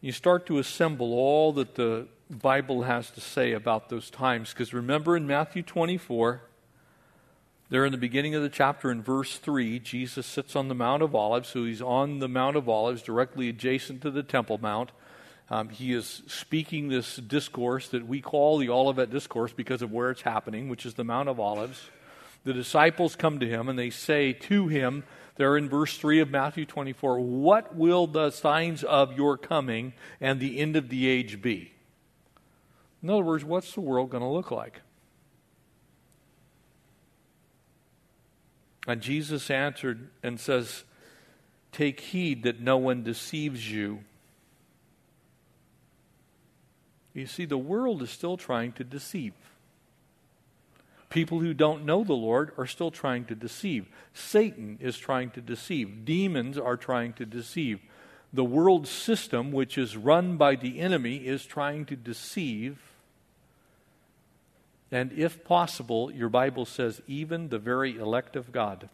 You start to assemble all that the Bible has to say about those times. Because remember in Matthew 24, there in the beginning of the chapter in verse 3, Jesus sits on the Mount of Olives. So he's on the Mount of Olives, directly adjacent to the Temple Mount. Um, he is speaking this discourse that we call the Olivet Discourse because of where it's happening, which is the Mount of Olives. The disciples come to him and they say to him, there in verse 3 of Matthew 24, What will the signs of your coming and the end of the age be? In other words, what's the world going to look like? And Jesus answered and says, Take heed that no one deceives you. You see, the world is still trying to deceive. People who don't know the Lord are still trying to deceive. Satan is trying to deceive. Demons are trying to deceive. The world system, which is run by the enemy, is trying to deceive. And if possible, your Bible says, even the very elect of God.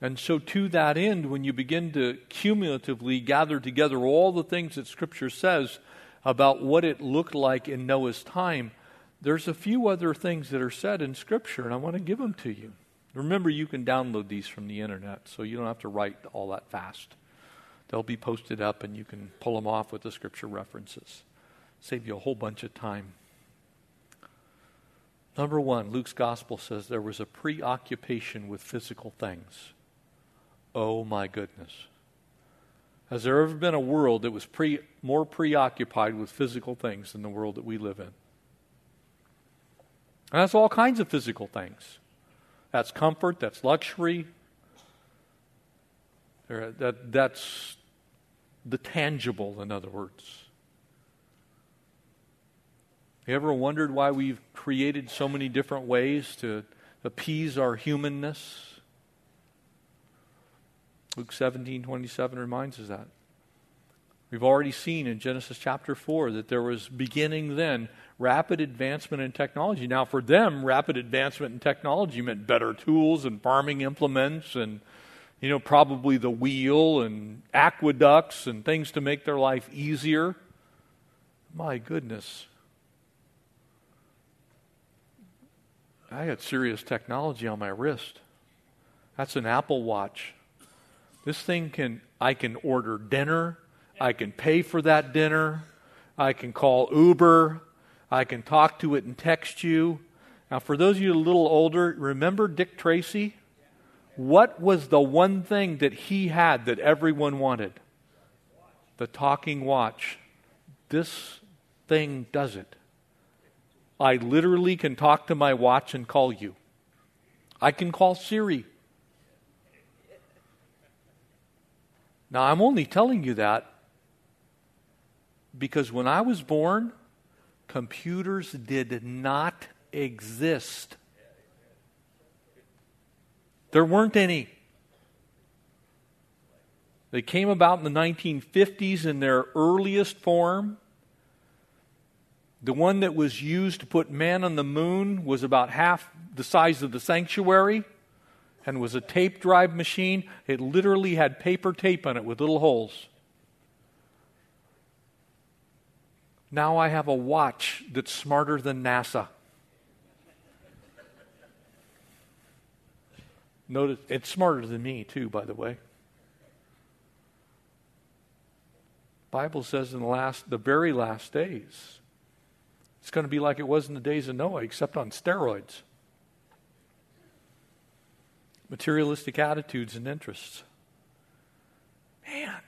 And so, to that end, when you begin to cumulatively gather together all the things that Scripture says about what it looked like in Noah's time, there's a few other things that are said in Scripture, and I want to give them to you. Remember, you can download these from the internet, so you don't have to write all that fast. They'll be posted up, and you can pull them off with the Scripture references. Save you a whole bunch of time. Number one, Luke's gospel says there was a preoccupation with physical things. Oh my goodness. Has there ever been a world that was pre, more preoccupied with physical things than the world that we live in? And that's all kinds of physical things. That's comfort, that's luxury. That, that's the tangible, in other words. You ever wondered why we've created so many different ways to appease our humanness? Luke 17 27 reminds us that. We've already seen in Genesis chapter 4 that there was beginning then rapid advancement in technology. Now, for them, rapid advancement in technology meant better tools and farming implements and, you know, probably the wheel and aqueducts and things to make their life easier. My goodness. I got serious technology on my wrist. That's an Apple Watch. This thing can, I can order dinner. I can pay for that dinner. I can call Uber. I can talk to it and text you. Now, for those of you a little older, remember Dick Tracy? What was the one thing that he had that everyone wanted? The talking watch. This thing does it. I literally can talk to my watch and call you. I can call Siri. Now, I'm only telling you that because when I was born, computers did not exist. There weren't any. They came about in the 1950s in their earliest form. The one that was used to put man on the moon was about half the size of the sanctuary and was a tape drive machine. It literally had paper tape on it with little holes. Now I have a watch that's smarter than NASA. Notice it's smarter than me too, by the way. Bible says in the last the very last days it's going to be like it was in the days of Noah except on steroids. Materialistic attitudes and interests. Man.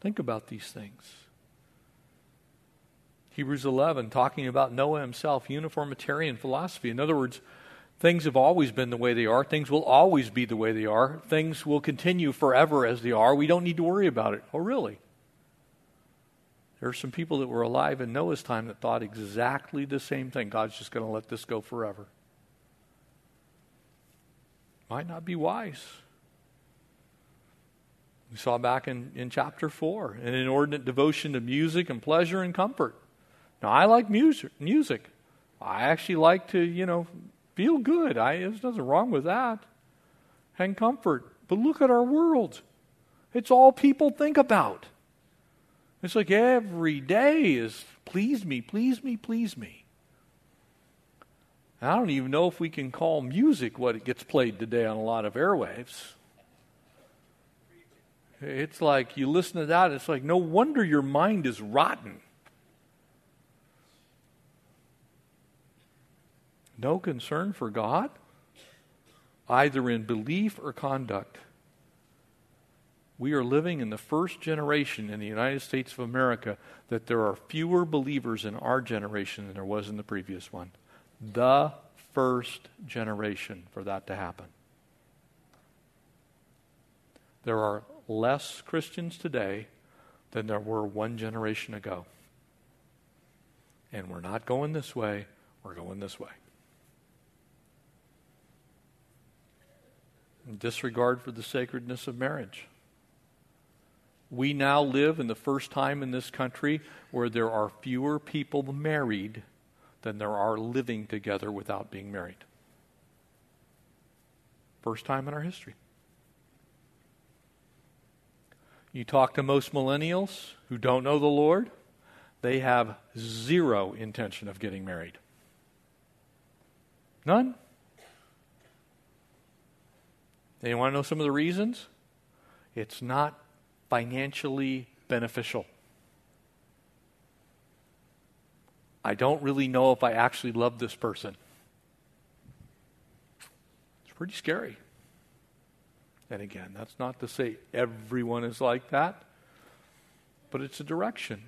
Think about these things. Hebrews 11, talking about Noah himself, uniformitarian philosophy. In other words, things have always been the way they are. Things will always be the way they are. Things will continue forever as they are. We don't need to worry about it. Oh, really? There are some people that were alive in Noah's time that thought exactly the same thing. God's just going to let this go forever. Might not be wise. We saw back in, in chapter 4 an inordinate devotion to music and pleasure and comfort. Now, I like music. music. I actually like to, you know, feel good. I, there's nothing wrong with that. And comfort. But look at our world. It's all people think about. It's like every day is please me, please me, please me. I don't even know if we can call music what it gets played today on a lot of airwaves. It's like you listen to that, it's like no wonder your mind is rotten. No concern for God, either in belief or conduct. We are living in the first generation in the United States of America that there are fewer believers in our generation than there was in the previous one. The first generation for that to happen. There are less Christians today than there were one generation ago. And we're not going this way, we're going this way. Disregard for the sacredness of marriage. We now live in the first time in this country where there are fewer people married than there are living together without being married. First time in our history. You talk to most millennials who don't know the Lord, they have zero intention of getting married. None. And you want to know some of the reasons? It's not financially beneficial. I don't really know if I actually love this person. It's pretty scary. And again, that's not to say everyone is like that, but it's a direction.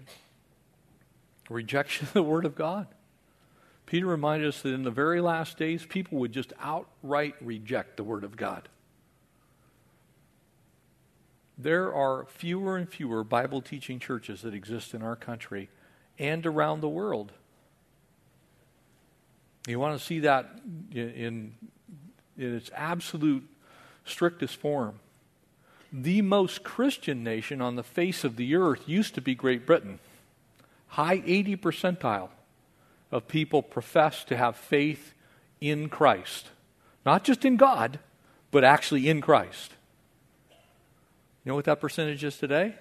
Rejection of the Word of God. Peter reminded us that in the very last days, people would just outright reject the Word of God. There are fewer and fewer Bible teaching churches that exist in our country and around the world. You want to see that in, in its absolute strictest form. The most Christian nation on the face of the earth used to be Great Britain. High 80 percentile of people profess to have faith in Christ. Not just in God, but actually in Christ. You know what that percentage is today?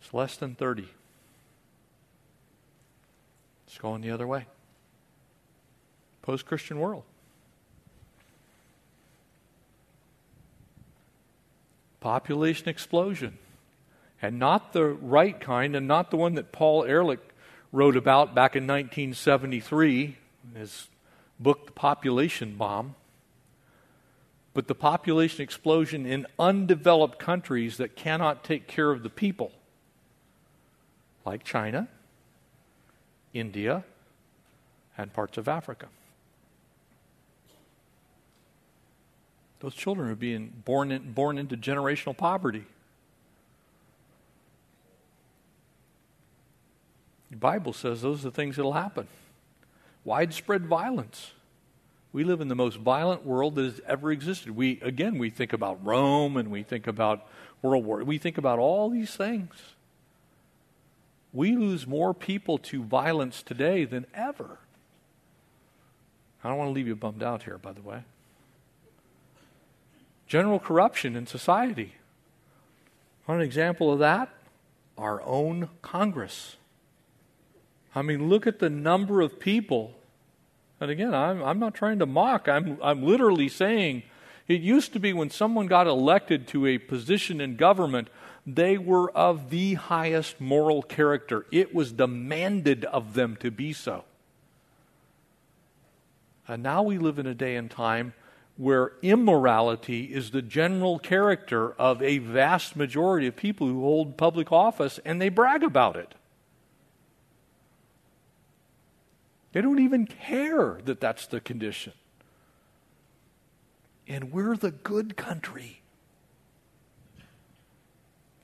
It's less than 30. It's going the other way. Post Christian world. population explosion. And not the right kind, and not the one that Paul Ehrlich wrote about back in 1973, in his book, The Population Bomb, but the population explosion in undeveloped countries that cannot take care of the people, like China, India, and parts of Africa. Those children are being born, in, born into generational poverty. The Bible says those are the things that will happen. Widespread violence. We live in the most violent world that has ever existed. We again we think about Rome and we think about World War. We think about all these things. We lose more people to violence today than ever. I don't want to leave you bummed out here, by the way general corruption in society. One example of that, our own Congress. I mean, look at the number of people. And again, I'm, I'm not trying to mock, I'm, I'm literally saying it used to be when someone got elected to a position in government, they were of the highest moral character. It was demanded of them to be so. And now we live in a day and time where immorality is the general character of a vast majority of people who hold public office and they brag about it. They don't even care that that's the condition. And we're the good country.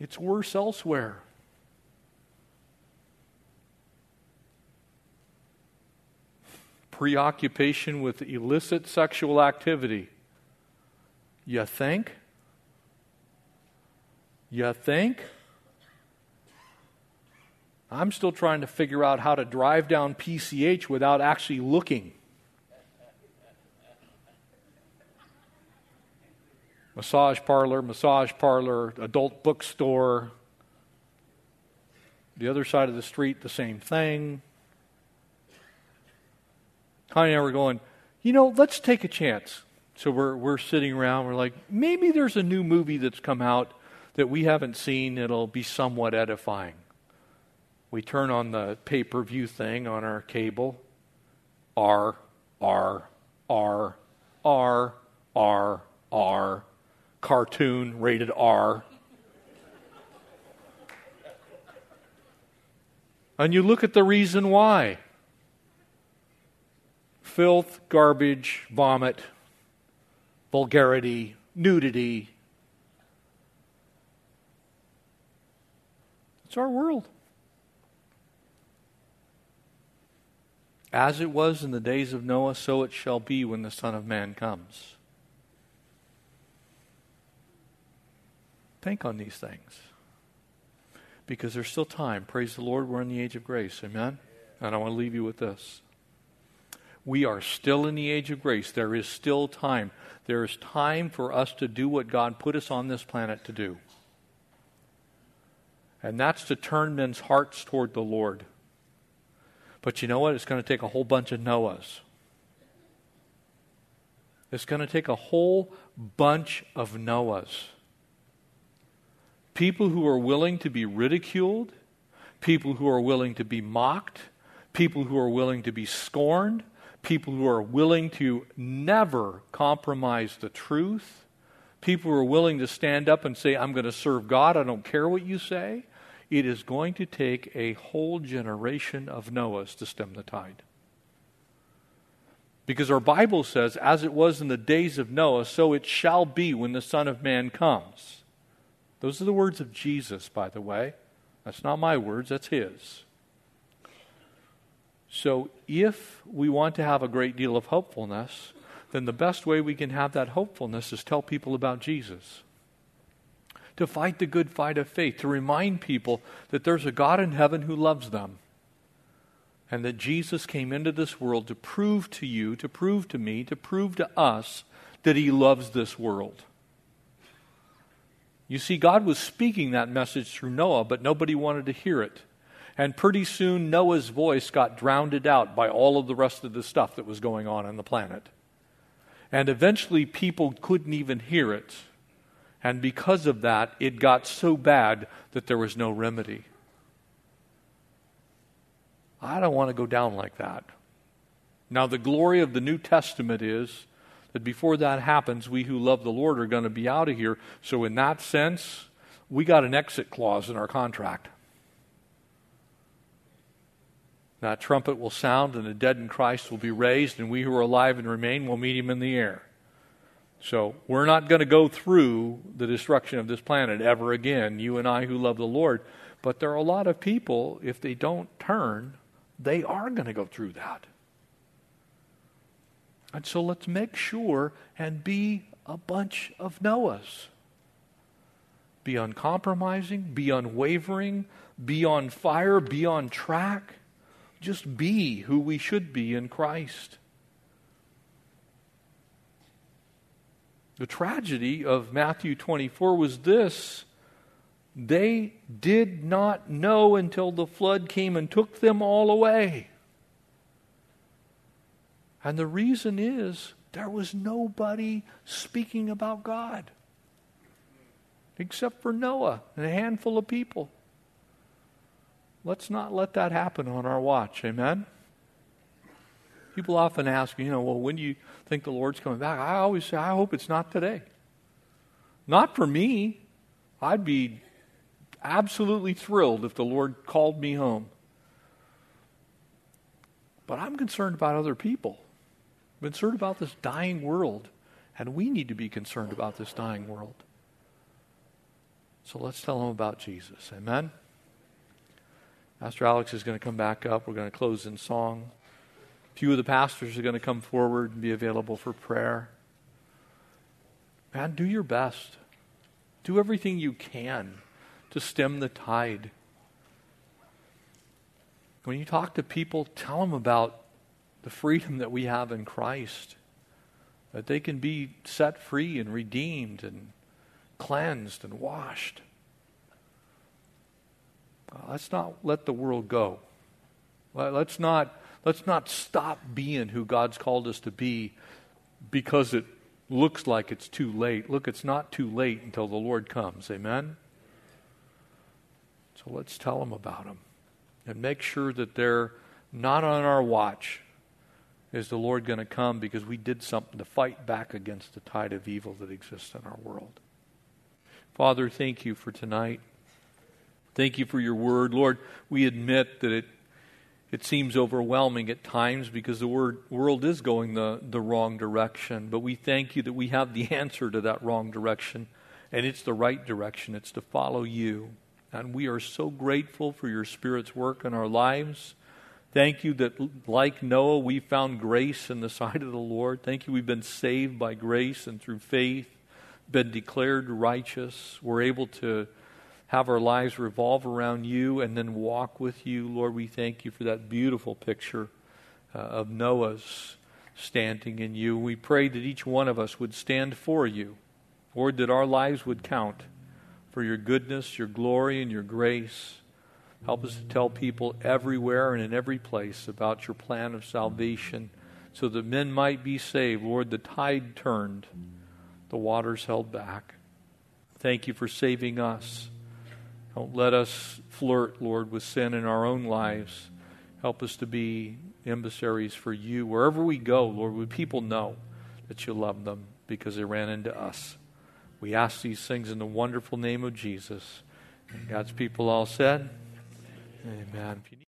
It's worse elsewhere. preoccupation with illicit sexual activity You think? You think? I'm still trying to figure out how to drive down PCH without actually looking. Massage parlor, massage parlor, adult bookstore. The other side of the street, the same thing. Connie and I were going, you know, let's take a chance. So we're, we're sitting around, we're like, maybe there's a new movie that's come out that we haven't seen, it'll be somewhat edifying. We turn on the pay per view thing on our cable. R, R, R, R, R, R, cartoon rated R. and you look at the reason why filth, garbage, vomit, vulgarity, nudity. It's our world. As it was in the days of Noah, so it shall be when the Son of Man comes. Think on these things. Because there's still time. Praise the Lord, we're in the age of grace. Amen? And I want to leave you with this. We are still in the age of grace. There is still time. There is time for us to do what God put us on this planet to do. And that's to turn men's hearts toward the Lord. But you know what? It's going to take a whole bunch of Noahs. It's going to take a whole bunch of Noahs. People who are willing to be ridiculed, people who are willing to be mocked, people who are willing to be scorned, people who are willing to never compromise the truth, people who are willing to stand up and say, I'm going to serve God, I don't care what you say. It is going to take a whole generation of Noahs to stem the tide. Because our Bible says, as it was in the days of Noah, so it shall be when the Son of Man comes. Those are the words of Jesus, by the way. That's not my words, that's his. So, if we want to have a great deal of hopefulness, then the best way we can have that hopefulness is tell people about Jesus. To fight the good fight of faith, to remind people that there's a God in heaven who loves them. And that Jesus came into this world to prove to you, to prove to me, to prove to us that he loves this world. You see, God was speaking that message through Noah, but nobody wanted to hear it. And pretty soon, Noah's voice got drowned out by all of the rest of the stuff that was going on on the planet. And eventually, people couldn't even hear it. And because of that, it got so bad that there was no remedy. I don't want to go down like that. Now, the glory of the New Testament is that before that happens, we who love the Lord are going to be out of here. So, in that sense, we got an exit clause in our contract. That trumpet will sound, and the dead in Christ will be raised, and we who are alive and remain will meet him in the air. So we're not going to go through the destruction of this planet ever again, you and I who love the Lord. But there are a lot of people, if they don't turn, they are going to go through that. And so let's make sure and be a bunch of Noahs. Be uncompromising, be unwavering, be on fire, be on track just be who we should be in Christ. The tragedy of Matthew 24 was this they did not know until the flood came and took them all away. And the reason is there was nobody speaking about God except for Noah and a handful of people. Let's not let that happen on our watch. Amen? People often ask, you know, well, when do you think the Lord's coming back? I always say, I hope it's not today. Not for me. I'd be absolutely thrilled if the Lord called me home. But I'm concerned about other people. I'm concerned about this dying world. And we need to be concerned about this dying world. So let's tell them about Jesus. Amen? Pastor Alex is going to come back up. We're going to close in song. Few of the pastors are going to come forward and be available for prayer. man, do your best. Do everything you can to stem the tide. When you talk to people, tell them about the freedom that we have in Christ, that they can be set free and redeemed and cleansed and washed. Let's not let the world go. Let's not, let's not stop being who God's called us to be because it looks like it's too late. Look, it's not too late until the Lord comes. Amen? So let's tell them about Him and make sure that they're not on our watch. Is the Lord going to come because we did something to fight back against the tide of evil that exists in our world? Father, thank you for tonight. Thank you for your word. Lord, we admit that it it seems overwhelming at times because the word, world is going the, the wrong direction. But we thank you that we have the answer to that wrong direction, and it's the right direction. It's to follow you. And we are so grateful for your Spirit's work in our lives. Thank you that, like Noah, we found grace in the sight of the Lord. Thank you, we've been saved by grace and through faith, been declared righteous. We're able to have our lives revolve around you and then walk with you. Lord, we thank you for that beautiful picture uh, of Noah's standing in you. We pray that each one of us would stand for you. Lord, that our lives would count for your goodness, your glory, and your grace. Help us to tell people everywhere and in every place about your plan of salvation so that men might be saved. Lord, the tide turned, the waters held back. Thank you for saving us. Don't let us flirt, Lord, with sin in our own lives. Help us to be emissaries for you. Wherever we go, Lord, would people know that you love them because they ran into us. We ask these things in the wonderful name of Jesus. And God's people all said, Amen.